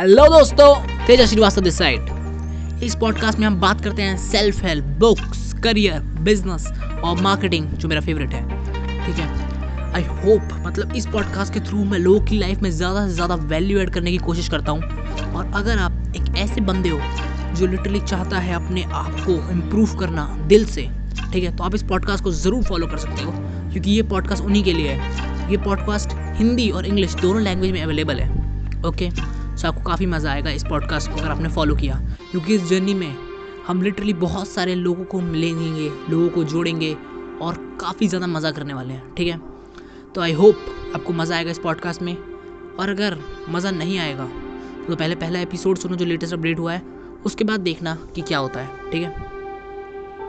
Hello दोस्तों Teja Srivastava this side इस podcast में हम बात करते हैं self help books career business और मार्केटिंग जो मेरा फेवरेट है। ठीक है? आई होप मतलब इस पॉडकास्ट के थ्रू मैं लोगों की लाइफ में ज़्यादा से ज़्यादा वैल्यू एड करने की कोशिश करता हूँ। और अगर आप एक ऐसे बंदे हो जो लिटरली चाहता है अपने आप को इम्प्रूव करना दिल से, ठीक है? तो आप इस पॉडकास्ट को ज़रूर फॉलो कर सकते हो, क्योंकि ये पॉडकास्ट उन्हीं के लिए है। ये पॉडकास्ट हिंदी और इंग्लिश दोनों लैंग्वेज में अवेलेबल है ओके सो आपको काफ़ी मज़ा आएगा इस पॉडकास्ट को अगर आपने फॉलो किया। क्योंकि इस जर्नी में हम लिटरली बहुत सारे लोगों को मिलेंगे, लोगों को जोड़ेंगे और काफ़ी ज़्यादा मज़ा करने वाले हैं, ठीक है? तो आई होप आपको मज़ा आएगा इस पॉडकास्ट में। और अगर मज़ा नहीं आएगा तो पहले पहला एपिसोड सुनो जो लेटेस्ट अपडेट हुआ है, उसके बाद देखना कि क्या होता है, ठीक है?